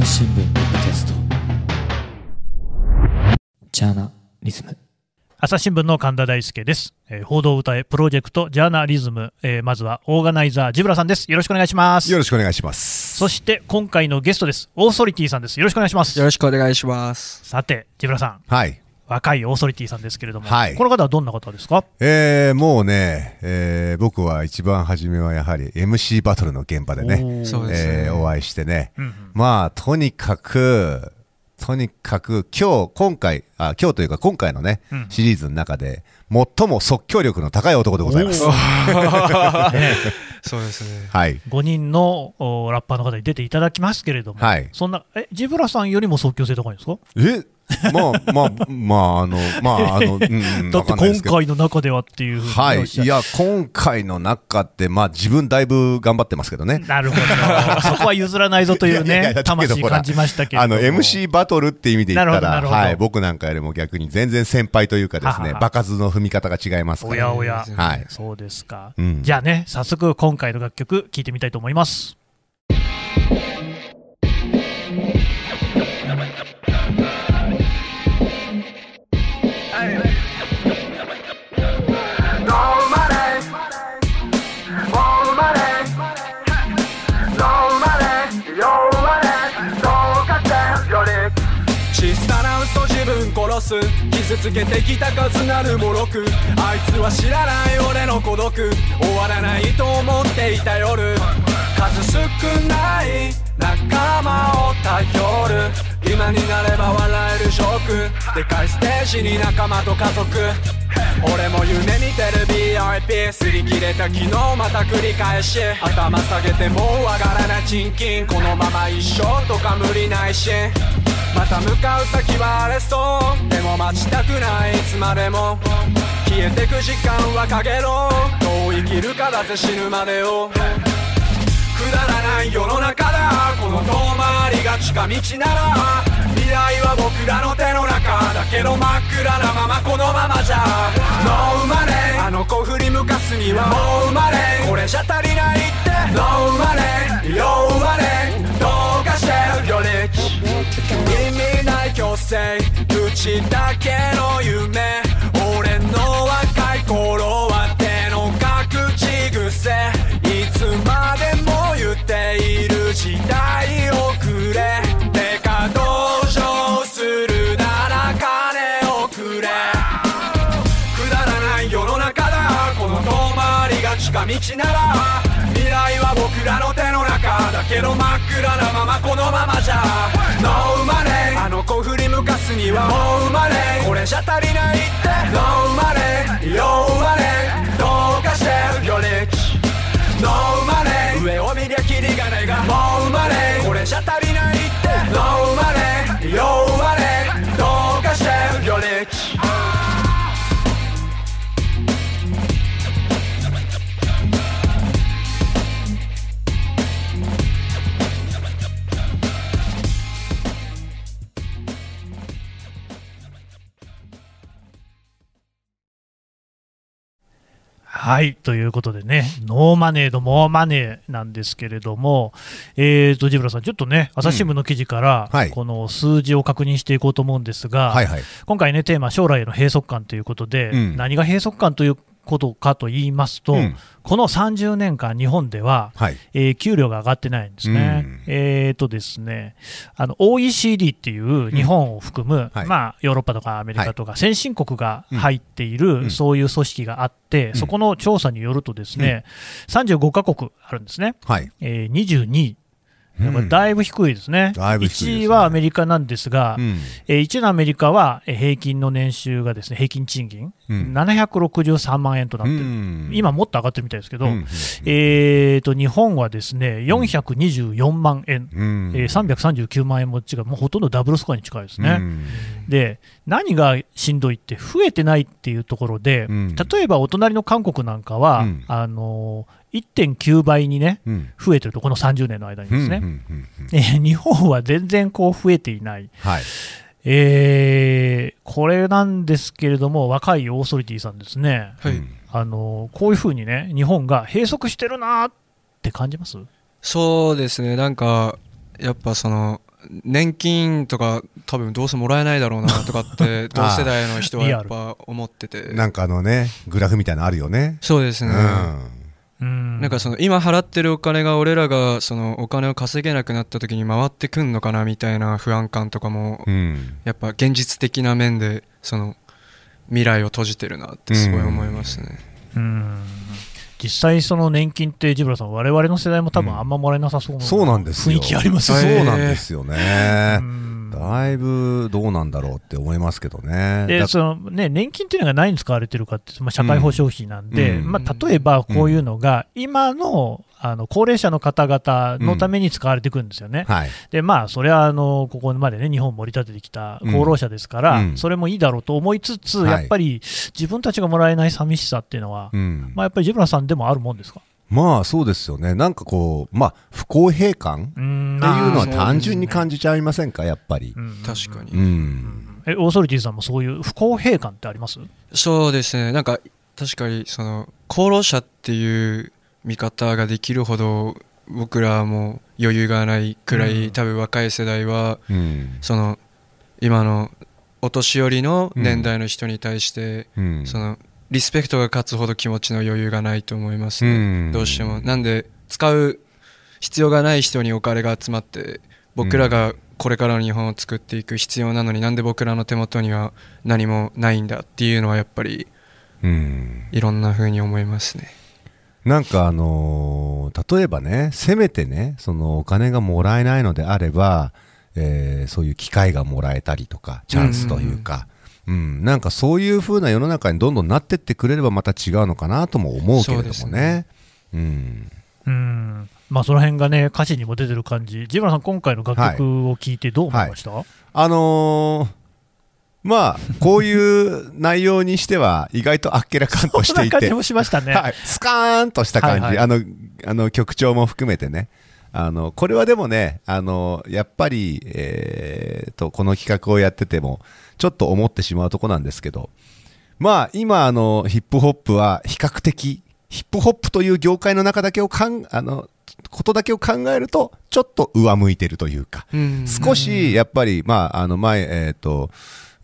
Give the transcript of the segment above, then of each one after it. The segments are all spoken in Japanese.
朝日新聞ポッドキャスト。ジャーナリズム。朝日新聞の神田大輔です、えー報道歌えプロジェクトジャーナリズム、えーまずはオーガナイザージブラさんです。よろしくお願いします。よろしくお願いします。そして今回のゲストです。オーソリティさんです。よろしくお願いします。よろしくお願いします。さてジブラさん。はい。若いオーソリティさんですけれども、はい。この方はどんな方ですか？えー、もうね、えー、僕は一番初めはやはり MC バトルの現場でね、おえーお会いしてね、うんうん。まあ、とにかく、とにかく今日、今回、あ今日というか今回のね、うん。シリーズの中で、最も即興力の高い男でございます。ね。そうですね。はい。5人のおラッパーの方に出ていただきますけれども、はい。そんなえジブラさんよりも即興性高いんですか？え まあ、まあ、まあ、あの、まあ、あの、うんうん、だって今回の中ではっていうはい。いや、今回の中って、まあ、自分だいぶ頑張ってますけどね。なるほど、そこは譲らないぞというね 魂感じましたけれどあも。の MC バトルって意味で言ったら、はい、僕なんかよりも逆に全然先輩というかですね場数の踏み方が違いますから。おやおや、はい。そうですか、うんじゃあね、早速今回の楽曲、聴いてみたいと思います。す。傷つけてきた数なるもろく。あいつは知らない俺の孤独。終わらないと思っていた夜。数少ない。仲間を頼る。今になれば笑えるジョーク。でかいステージに仲間と家族。俺も夢見てる BIP 擦り切れた昨日また繰り返し。頭下げてもう上がらない。賃金このまま一生とか無理ないし。また向かう先はレストでも待ちたくない。いつまでも。消えてく時間はかけろ。どう生きるかだぜ死ぬまでよくだらない世の中だ。この遠回りが近道なら。未来は僕らの手の中だけど真っ暗なままこのままじゃ。もう生まれ。あの子振り向かすには。もう生まれ。これじゃ足りないって。もう生まれ。よう生まれ。どうかてるより意味ない強制うちだけの夢俺の若い頃は手の隠し癖いつまでも言っている時代遅れてか同情するなら金をくれくだらない世の中だこの遠回りが近道なら未来は僕らの手の中だけど真っ暗なままこのままじゃ。No 生まれあの子振り向かすにはもう生まれこれじゃ足りないって。No 生まれはい、ということでね、ノーマネード、モーマネーなんですけれども、えーと、ジブラさん、ちょっとね、朝日新聞の記事から、はい。この数字を確認していこうと思うんですが、はいはい。今回ね、テーマ、将来への閉塞感ということで、うん。何が閉塞感ということかと言いますと、うんこの30年間、日本では、はい。えー給料が上がってないんですね。うんえーとですね、あの OECD っていう日本を含む、はいまあ、ヨーロッパとかアメリカとか先進国が入っている、うんそういう組織があって、んそこの調査によるとですね、35カ国あるんですね。はい。えー22位。だいぶ低いですね。だいぶ低いですね。1位はアメリカなんですが、うん。えー1位のアメリカはえー平均の年収がですね平均賃金、うん。763万円となってる、うん。今もっと上がってるみたいですけど、うんえー、と日本はですね424万円、うん。えー339万円も違う、もうほとんどダブルスコアに近いですね。うん。で何がしんどいって、増えてないっていうところで、うん。例えばお隣の韓国なんかは、うん。あのー1.9倍にね、うん。増えてると、この30年の間にですね。日本は全然こう増えていない、はい。えーこれなんですけれども、若いオーソリティさんですね、はい。うん。あのーこういうふうにね、日本が閉塞してるなーって感じます？そうですね。なんか、やっぱその、年金とか多分どうせもらえないだろうなとかって 同世代の人はやっぱ思ってて。なんかあのねグラフみたいなのあるよね。そうですね、うんなんかその今払ってるお金が俺らがそのお金を稼げなくなった時に回ってくんのかなみたいな不安感とかもうん、うんやっぱ現実的な面でその未来を閉じてるなってすごい思いますね。うん。実際、その年金って、ジブラさん、我々の世代も多分あんまもらえなさそうなそうなんですよ。雰囲気ありますはいよそうなんですよね。う。んだいぶどうなんだろうって思いますけどね。でだそのね、年金っていうのが何に使われてるかって、まあ、社会保障費なんで、うん。まあ、例えばこういうのが、今のあの高齢者の方々のために使われてくるんですよね。はい。でまあ、それはあのここまでね、日本を盛り立ててきた功労者ですから、うん。それもいいだろうと思いつつ、はい。やっぱり自分たちがもらえない寂しさっていうのは、うん。まあ、やっぱりジブラさんでもあるもんですか？まあそうですよね。なんかこう、まあ不公平感っていうのは単純に感じちゃいませんか、やっぱり。うん確かに、うん。えオーソリティさんもそういう不公平感ってあります？そうですねなんか確かにその功労者っていう見方ができるほど僕らも余裕がないくらい、うん多分若い世代はうん。その今のお年寄りの年代の人に対して、うん。そのリスペクトが勝つほど気持ちの余裕がないと思いますね、うん。どうしても。なんで使う必要がない人にお金が集まって僕らがこれからの日本を作っていく必要なのになんで僕らの手元には何もないんだっていうのはやっぱりうん。いろんな風に思いますね。なんかあのー例えばね、せめてね、そのお金がもらえないのであれば、えーそういう機会がもらえたりとか、チャンスというか、うん、なんかそういう風な世の中にどんどんなってってくれればまた違うのかなとも思うけれどもね。で。うん。うん。まあ、その辺がね、歌詞にも出てる感じ、ジブラさん、今回の楽曲を聞いてどう思いました、あのーまあ、こういう内容にしては意外とあっけらかんとしていて。そんな感じ、もしましたね。はい、スカーンとした感じ、はいはい。あのあの曲調も含めてねあのこれはでもねあのやっぱり、えーとこの企画をやっててもちょっと思ってしまうとこなんですけどまあ今あのヒップホップは比較的ヒップホップという業界の中だけをかんあのことだけを考えるとちょっと上向いてるというか、少しやっぱり、まあ、あの前、えっ、と、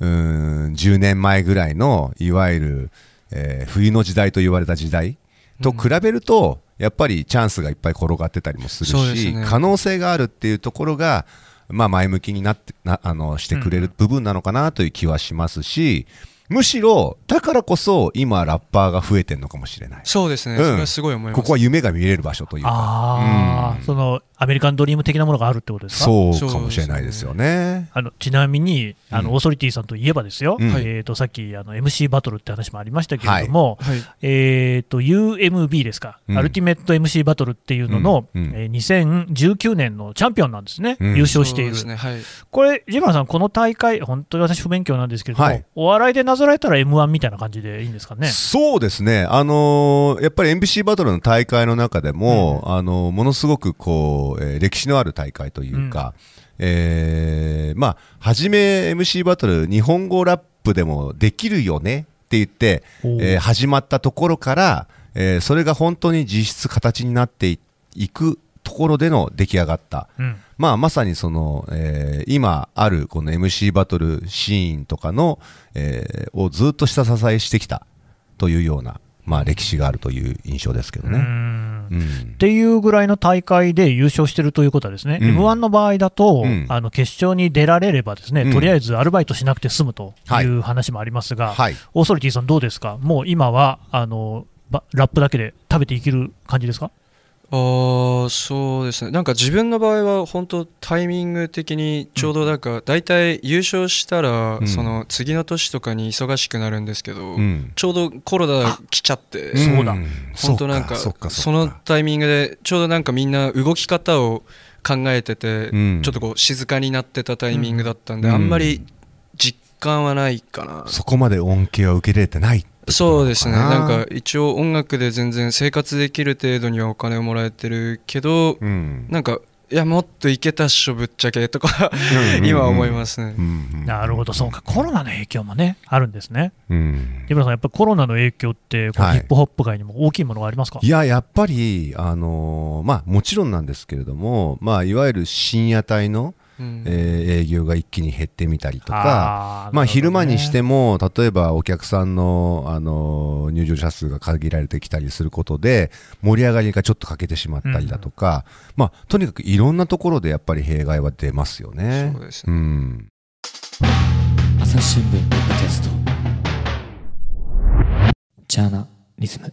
うーん、10年前ぐらいの、いわゆる、えー冬の時代と言われた時代と比べると、やっぱりチャンスがいっぱい転がってたりもするし、ね。可能性があるっていうところが、まあ、前向きになってなあのしてくれる部分なのかなという気はしますし、むしろ、だからこそ、今、ラッパーが増えてるのかもしれない。そうですね、うん。それはすごい思います。ここは夢が見れる場所というか、ああ、うん。そのアメリカンドリーム的なものがあるってことですか？そうかもしれないですよね。あのちなみにあの、うん。オーソリティさんといえばですよ、うんえー、とさっきあの MC バトルって話もありましたけれども、はい。えー、と UMB ですか、うん。アルティメット MC バトルっていうのの、うん。うん。えー2019年のチャンピオンなんですね、うん。優勝している、ね。はい。これ、ジブラさん、この大会、本当に私、不勉強なんですけれども、はい。お笑いでなぞらえたら m 1みたいな感じでいいんですかね。そうですね、あのーやっぱり NBC バトルの大会の中でも、あのーものすごくこう、えー歴史のある大会というか、えーまあ、初め MC バトル、日本語ラップでもできるよねって言って、えー始まったところから、えーそれが本当に実質形になっていいくところでの出来上がった。うん。まあ、まさにその、えー今あるこの MC バトルシーンとかの、えーをずっと下支えしてきたというような、まあ、歴史があるという印象ですけどうね。ん。うん。っていうぐらいの大会で優勝してるということはですね、うん。m 1の場合だと、うん。あの決勝に出られればですね、うん。とりあえずアルバイトしなくて済むとはいいう話もありますが、はい、オーソリティさん、どうですか、もう今はあのばラップだけで食べていける感じですか？あーそうですね。なんか自分の場合は本当タイミング的にちょうどなんか大体優勝したらうん。その次の年とかに忙しくなるんですけど、うん。ちょうどコロナ来ちゃって、そうだ。本当なんかそのタイミングでちょうどなんかみんな動き方を考えてて、うん。ちょっとこう静かになってたタイミングだったんで、うん。あんまり実感はないかな、そこまで恩恵は受け入れてないそうですね。な。んか一応音楽で全然生活できる程度にはお金をもらえてるけど、うん。なんかいやもっといけたっしょぶっちゃけとかうん。今思いますね、うんうんなるほど、そうか、コロナの影響もね、あるんですね。うん。ジブラさん、やっぱりコロナの影響って、こうはい。ヒップホップ界にも大きいものがありますか？いや、やっぱり、あのーまあ、もちろんなんですけれども、まあ、いわゆる深夜帯の、うん。えー営業が一気に減ってみたりとか、あーまあ、昼間にしても、例えばお客さんの、あの入場者数が限られてきたりすることで、盛り上がりがちょっと欠けてしまったりだとか、まあ、とにかくいろんなところでやっぱり弊害は出ますよね。そうですね。ん。朝日新聞ポッドキャスト。ジャーナリズム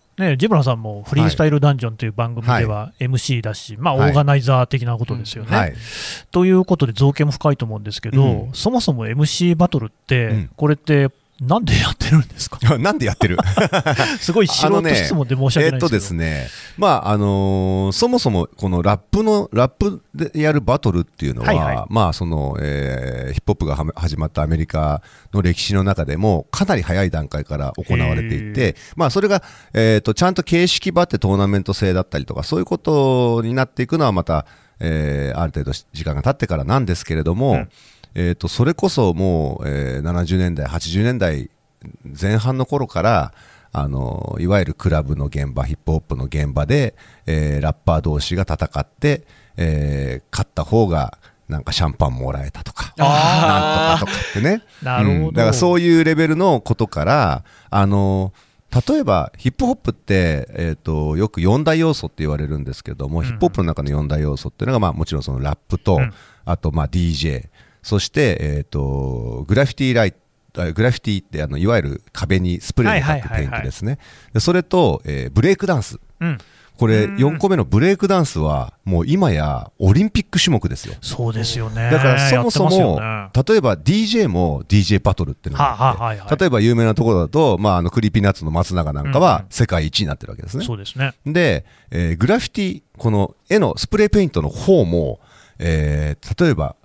ね、ジブラさんもフリースタイルダンジョンという番組では MC だし、まあ、オはいーガナイザー的なことですよね。はい。ということで造形も深いと思うんですけど、うんそもそも MC バトルって、うんこれってなんでやってるんですか？なんでやってる？すごい素人質問で申し訳ないんですけど。えーっとですね、まああのーそもそもこのラップのラップでやるバトルっていうのは、はいはい。まあその、えーヒップホップがはめ始まったアメリカの歴史の中でもかなり早い段階から行われていて、まあそれがえーっとちゃんと形式ばってトーナメント制だったりとかそういうことになっていくのはまた、えーある程度時間が経ってからなんですけれども、うんえーっとそれこそもう、えー70年代80年代前半の頃からあのいわゆるクラブの現場ヒップホップの現場で、えーラッパー同士が戦って、えー勝った方がなんかシャンパンもらえたとかなんとかとかってね。なるほど。うん。だからそういうレベルのことからあの例えばヒップホップって、えー、とよく4大要素って言われるんですけども、うん。ヒップホップの中の4大要素っていうのが、まあ、もちろんそのラップと、うん。あとまあ DJ そして、えー、とグラフィティライグラフィティってあのいわゆる壁にスプレーで描くペイントですね、でそれと、えーブレイクダンス。うん、これうん。4個目のブレイクダンスはもう今やオリンピック種目ですよ。そうですよね。だからそもそも、ね。例えば DJ も DJ バトルっていうのがあって、はあはいはい。例えば有名なところだと、まあ、あの Creepy Nuts の松永なんかうんうん。は世界一になってるわけですね。そうですね。で、えーグラフィティ、この絵のスプレーペイントの方も、えー例えば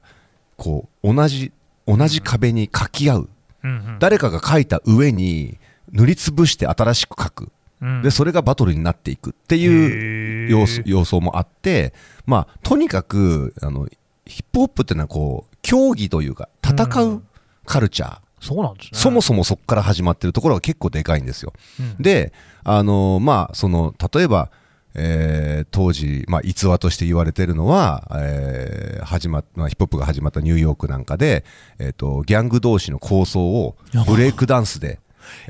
こう同じ同じ壁に描き合う、うんうん誰かが描いた上に塗りつぶして新しく描く、うん。でそれがバトルになっていくっていうへー。要素要素もあって、まあ、とにかくあのヒップホップっていうのはこう競技というか戦うカルチャー、そうなんですね。そもそもそこから始まってるところが結構でかいんですよ。うん。で、あのまあ、その例えば、えー当時、まあ、逸話として言われてるのは、えー始まっまあ、ヒップホップが始まったニューヨークなんかで、えー、とギャング同士の抗争をブレイクダンスで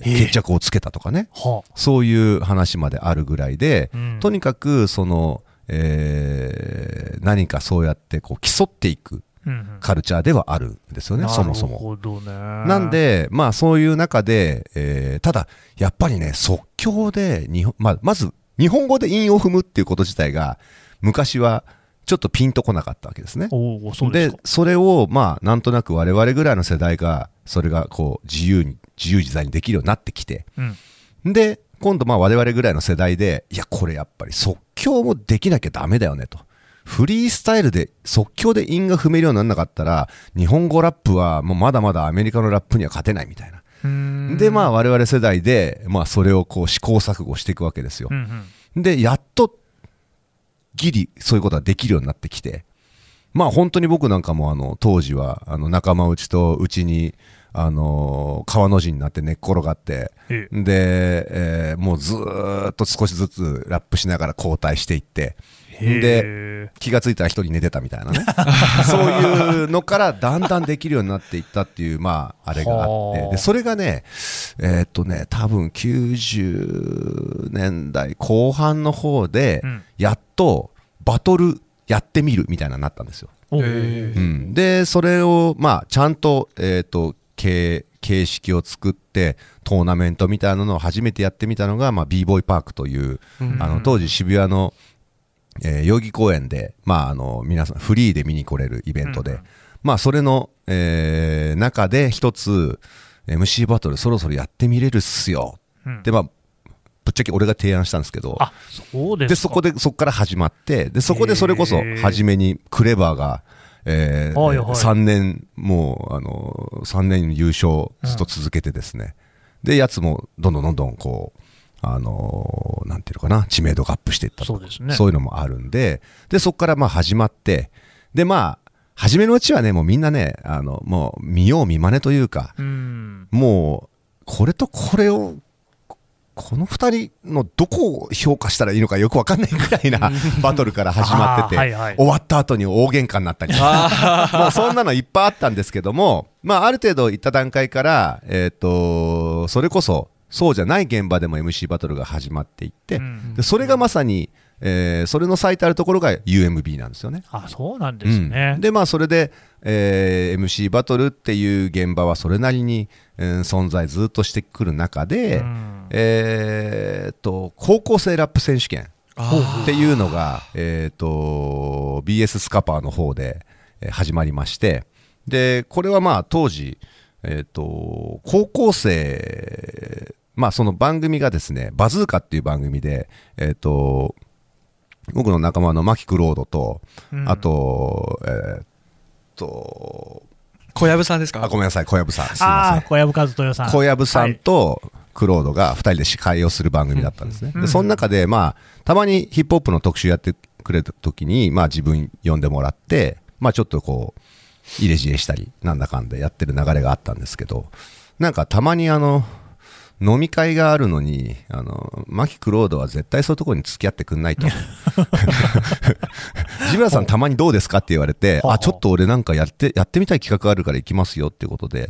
決着をつけたとかね、はそういう話まであるぐらいで、うん。とにかくその、えー何かそうやってこう競っていくカルチャーではあるんですよね、そもそも。なるほどね。なん、で、まあそういう中で、えーただ、やっぱりね、即興で日本、まあ、まず、日本語で韻を踏むっていうこと自体が、昔はちょっとピンとこなかったわけですね。そうで。それを、まあ、なんとなく我々ぐらいの世代が、それがこう、自由に、自由自在にできるようになってきて、うん。で、今度まあ我々ぐらいの世代で、いや、これやっぱり即興もできなきゃダメだよねと。フリースタイルで即興で韻が踏めるようにならなかったら、日本語ラップはもうまだまだアメリカのラップには勝てないみたいな。うんで、まあ我々世代で、まあそれをこう試行錯誤していくわけですよう。んうん。で、やっと、ギリそういうことができるようになってきて、まあ本当に僕なんかもあの当時はあの仲間内とうちにあの川の字になって寝っ転がって、えで、えーもうずーっと少しずつラップしながら交代していって、へで、ー。気がついたら一人寝てたみたいなね。そういうのからだんだんできるようになっていったっていう、まあ、あれがあって。はあ。で、それがね、えーっとね、多分90年代後半の方でうん、やっとバトルやってみるみたいなのになったんですよ。うん、で、それを、まあ、ちゃんと、えっ、と、形、形式を作って、トーナメントみたいなのを初めてやってみたのが、まあ、b ボーイパークという、うん。あの、当時渋谷の、えー代々木公園で、まあ、あの、皆さんフリーで見に来れるイベントで、うんまあ、それの、えー中で一つ、MC バトルそろそろやってみれるっすよ。うん。で、まあ、ぶっちゃけ俺が提案したんですけど、あ、そうでそこで、そこから始まって、で、そこでそれこそ初めにクレバーが、えーはいはい。3年、もう、あの、3年優勝ずっと続けてですね。で、やつもどんどんどんどんこう、あのーなんていうのかな、知名度がアップしていったとそうね。そういうのもあるんで、で、そこからまあ始まって、で、まあ、初めのうちはね、もうみんなね、あの、もう見よう見まねというか、うん。もう、これとこれを、ここの二人のどこを評価したらいいのかよくわかんないぐらいな バトルから始まってて、あーはいはい。終わった後に大喧嘩になったり、まあそんなのいっぱいあったんですけども、まあある程度いった段階から、えっ、と、それこそ、そうじゃない現場でも MC バトルが始まっていって、うんでそれがまさに、えーそれの最たるところが UMB なんですよね。あ、そうなんですね。うんでまあそれで、えー MC バトルっていう現場はそれなりに、えー存在ずっとしてくる中で、うんえーっと高校生ラップ選手権あっていうのが、えーっと BS スカパーの方で、えー始まりましてでこれはまあ当時、えーっと高校生まあその番組がですねバズーカっていう番組でえーっと僕の仲間のマキクロードと、うんあと、えーっと、小籔さんですか？あ、ごめんなさい、小籔さん。すいません。小籔和豊さん。小籔さんとクロードが2人で司会をする番組だったんですね。うんで、その中で、まあ、たまにヒップホップの特集やってくれた時に、まあ自分呼んでもらって、まあちょっとこう、入れ知恵したり、なんだかんでやってる流れがあったんですけど、なんかたまにあの、飲み会があるのに、あの、マキクロードは絶対そういうところに付き合ってくんないと。ジブラさんたまにどうですかって言われて、あ、ちょっと俺なんかやって、やってみたい企画あるから行きますよっていうことで。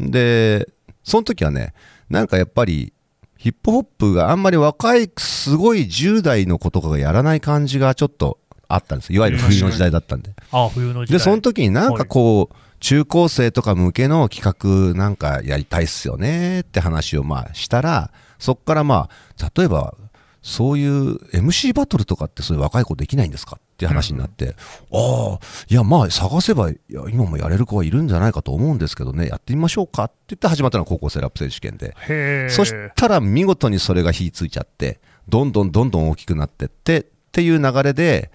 う、ん。で、その時はね、なんかやっぱり、ヒップホップがあんまり若い、すごい10代の子とかがやらない感じがちょっとあったんですいわゆる冬の時代だったんで。ああ、冬の時代。で、その時になんかこう、中高生とか向けの企画なんかやりたいっすよねって話をまあしたら、そっからまあ、例えば、そういう MC バトルとかってそういう若い子できないんですかっていう話になって、ああ、いやまあ探せばいや今もやれる子はいるんじゃないかと思うんですけどね、やってみましょうかって言って始まったのが高校生ラップ選手権で。そしたら見事にそれが火ついちゃって、どんどんどんどん大きくなってってっていう流れで、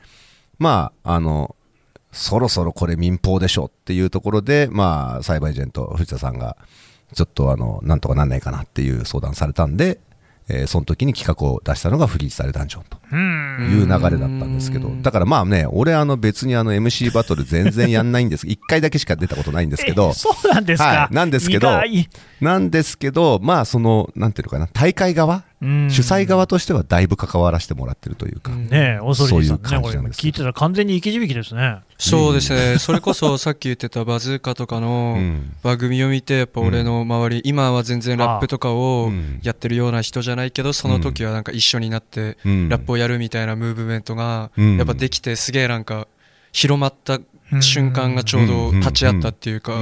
まあ、あの、そろそろこれ民放でしょっていうところで、まあ、サイバーエージェント、藤田さんが、ちょっとあの、なんとかなんないかなっていう相談されたんで、えーその時に企画を出したのがフリースタイルダンジョンとうん。いう流れだったんですけど、だからまあね、俺あの別にあの MC バトル全然やんないんです。一回だけしか出たことないんですけどえ、そうなんですか。はいなんですけどなんですけど、まあその、なんていうのかな、大会側、うん主催側としてはだいぶ関わらせてもらってるというか、ねえ、恐そうい感じなんです。聞いてたら完全に生き字引ですね。そうですね、それこそさっき言ってたバズーカとかのうん。番組を見て、やっぱ俺の周り、今は全然ラップとかをうんやってるような人じゃないけど、その時はなんか一緒になってうん。ラップをやるみたいなムーブメントがうん。やっぱできて、すげえなんか広まった瞬間がちょうど立ち会ったっていうか、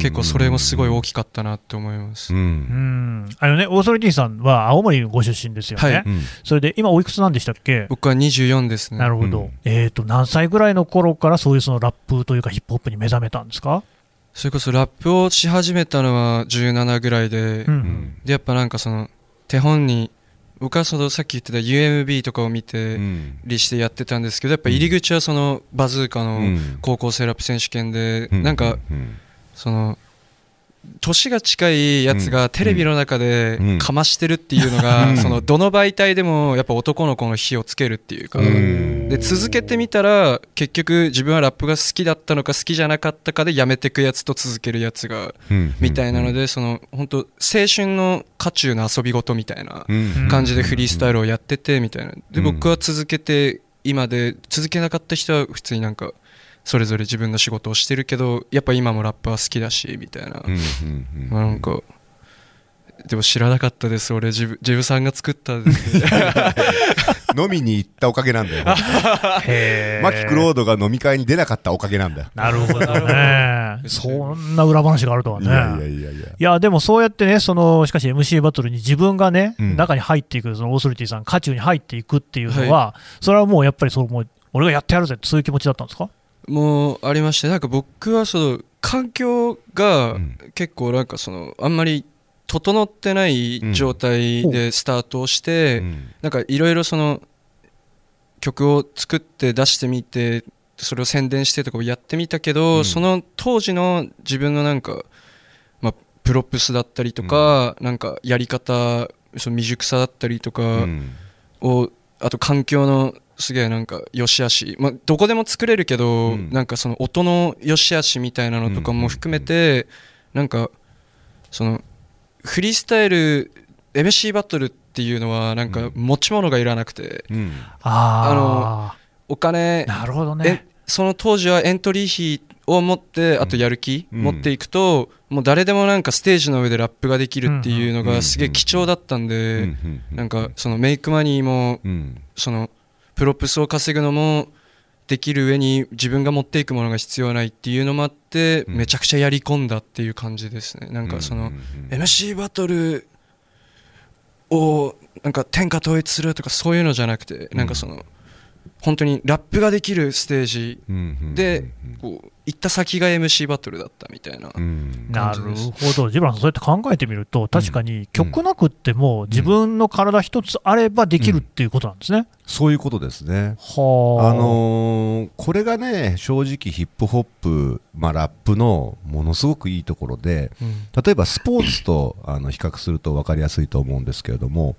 結構それもすごい大きかったなって思います。うんうん。あのね、オーソリティさんは青森ご出身ですよね。はいうんそれで、今おいくつなんでしたっけ？僕は24ですね。なるほど。うんえっと、何歳ぐらいの頃からそういうそのラップというかヒップホップに目覚めたんですか？それこそラップをし始めたのは17ぐらいで、う。うんんでやっぱなんかその手本に僕はそのさっき言ってた UMB とかを見てうんりしてやってたんですけどやっぱ入り口はそのバズーカうのん。高校生ラップ選手権でうん。なんかうん。その年が近いやつうん。がテレビの中でうん。かましてるっていうのうがん。そのどの媒体でもやっぱ男の子の火をつけるっていうか。うん。で続けてみたら結局自分はラップが好きだったのか好きじゃなかったかでやめてくやつと続けるやつがうん。みたいなのでその本当青春の渦中の遊び事みたいなうん。感じでフリースタイルをやっててみたいな。でうん。僕は続けて今で続けなかった人は普通になんかそれぞれ自分の仕事をしてるけどやっぱ今もラップは好きだしみたいなうんうんうんまあなんかでも知らなかったです俺ジブジブさんが作ったんで 飲みに行ったおかげなんだよ。マキクロードが飲み会に出なかったおかげなんだよ。なるほどね。そんな裏話があるとはいね。やいやいやいや。いや、でもそうやってね、その、しかし MC バトルに自分がね、うん中に入っていく、そのオーソリティさん、渦中に入っていくっていうのは、それはもうやっぱりそう、もう、俺がやってやるぜってそういう気持ちだったんですか？もうありましてなんか僕はその環境がうん。結構なんかそのあんまり整ってない状態でスタートをして、うん。なんかいろいろその曲を作って出してみてそれを宣伝してとかをやってみたけど、うん。その当時の自分のなんか、まあ、プロップスだったりとか、なんかやり方その未熟さだったりとかうん。を、あと環境のすげえなんか良し悪し、まあ、どこでも作れるけど、うん。なんかその音の良し悪しみたいなのとかも含めて、なんかそのフリースタイル MC バトルっていうのはなんか持ち物がいらなくて。うん。あお金あ、なるほどえね。その当時はエントリー費を持ってあとやる気、うん。持っていくともう誰でもなんかステージの上でラップができるっていうのがすげえ貴重だったんで、うん。なんかそのメイクマニーもうん。そのプロップスを稼ぐのもできる上に自分が持っていくものが必要ないっていうのもあってうん。めちゃくちゃやり込んだっていう感じですね。なんかその MC バトルをなんか天下統一するとかそういうのじゃなくてなんかその本当にラップができるステージでこう行った先が MC バトルだったみたいなうん。なるほど、ジブラさん、そうやって考えてみると、確かに曲なくっても、自分の体一つあればできるっていうことなんですね。そういうことですね。はあ、あのーこれがね正直ヒップホップ、まあ、ラップのものすごくいいところで例えばスポーツとあの比較すると分かりやすいと思うんですけれども、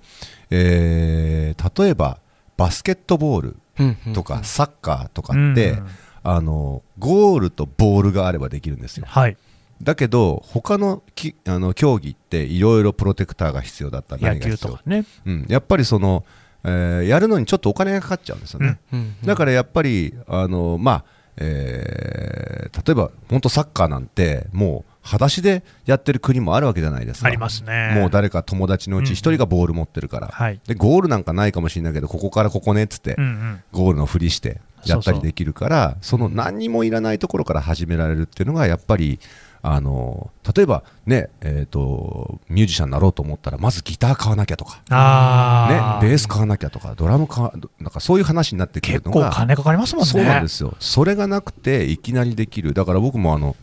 えー例えばバスケットボールうんうんとかサッカーとかうんって、あのゴールとボールがあればできるんですよ。はい、だけど他のきあの競技っていろいろプロテクターが必要だった。り野球とかね。うん、やっぱりその、えーやるのにちょっとお金がかかっちゃうんですよね、うんうんだからやっぱりあの、まあえー例えば本当サッカーなんてもう裸足でやってる国もあるわけじゃないですか。ありますね。もう誰か友達のううんち一人がボール持ってるから、はい。でゴールなんかないかもしれないけどここからここねっつって、うんうん。ゴールのふりしてやったりできるからその何にもいらないところから始められるっていうのがやっぱりあの例えばね、えー、とミュージシャンになろうと思ったらまずギター買わなきゃとか、ああ、ね、ベース買わなきゃとかドラム買わなんかそういう話になってくる結構のが金かかりますもんね。そうなんですよ。それがなくていきなりできる。だから僕もあの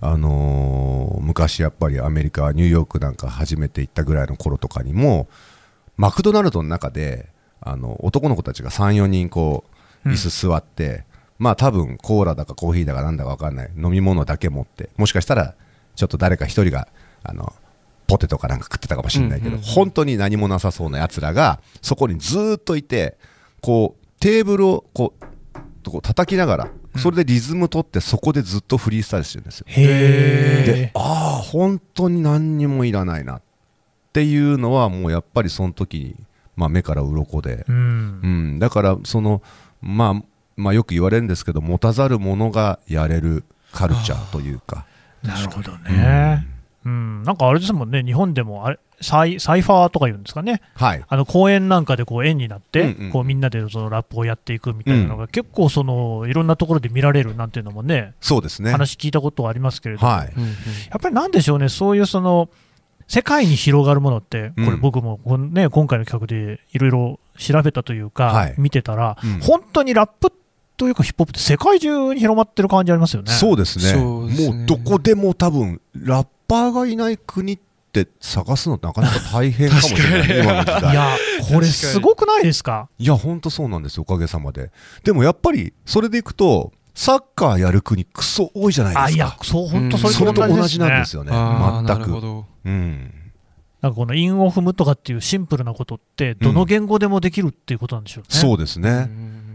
あのー昔やっぱりアメリカニューヨークなんか初めて行ったぐらいの頃とかにもマクドナルドの中であの男の子たちが34人こううん椅子座って、まあ多分コーラだかコーヒーだかなんだか分かんない。飲み物だけ持って。もしかしたらちょっと誰か一人があのポテトかなんか食ってたかもしれないけど、うんうんうん。本当に何もなさそうなやつらがそこにずーっといてこうテーブルをこうとこう叩きながらそれでリズム取ってそこでずっとフリースタイルしてるんですよ。へでああ本当に何にもいらないなっていうのはもうやっぱりその時に、まあ、目から鱗で。え。う、うんん、だからその、まあ、まあよく言われるんですけど持たざる者がやれるカルチャーというか。なるほどね。うん、なんかあれですもんね、日本でもあれサイサイファーとか言うんですかね、はい。あの公演なんかでこう円になって、うんうんこうみんなでそのラップをやっていくみたいなのが、結構そのいろんなところで見られるなんていうのもね、そうですね。話聞いたことはありますけれども、はい。うんうん。やっぱりなんでしょうね、そういうその世界に広がるものって、これうん。僕もこの、ね、今回の企画でいろいろ調べたというか、はい。見てたら、うん。本当にラップというかヒップホップって世界中に広まってる感じありますよね。そうですね。そうですね。もうどこでも多分ラッパーがいない国って探すのなかなか大変かもしれない今の時代。いや、これすごくないですか？いや本当そうなんですよおかげさまで。でもやっぱりそれでいくとサッカーやる国クソ多いじゃないあ、ですか、いやそう、本当うんそれそれと同じ同じなんですよね。全く。るほど。うんなんかこの韻を踏むとかっていうシンプルなことって、どの言語でもできるっていうことなんでしょうね。そうですね、うん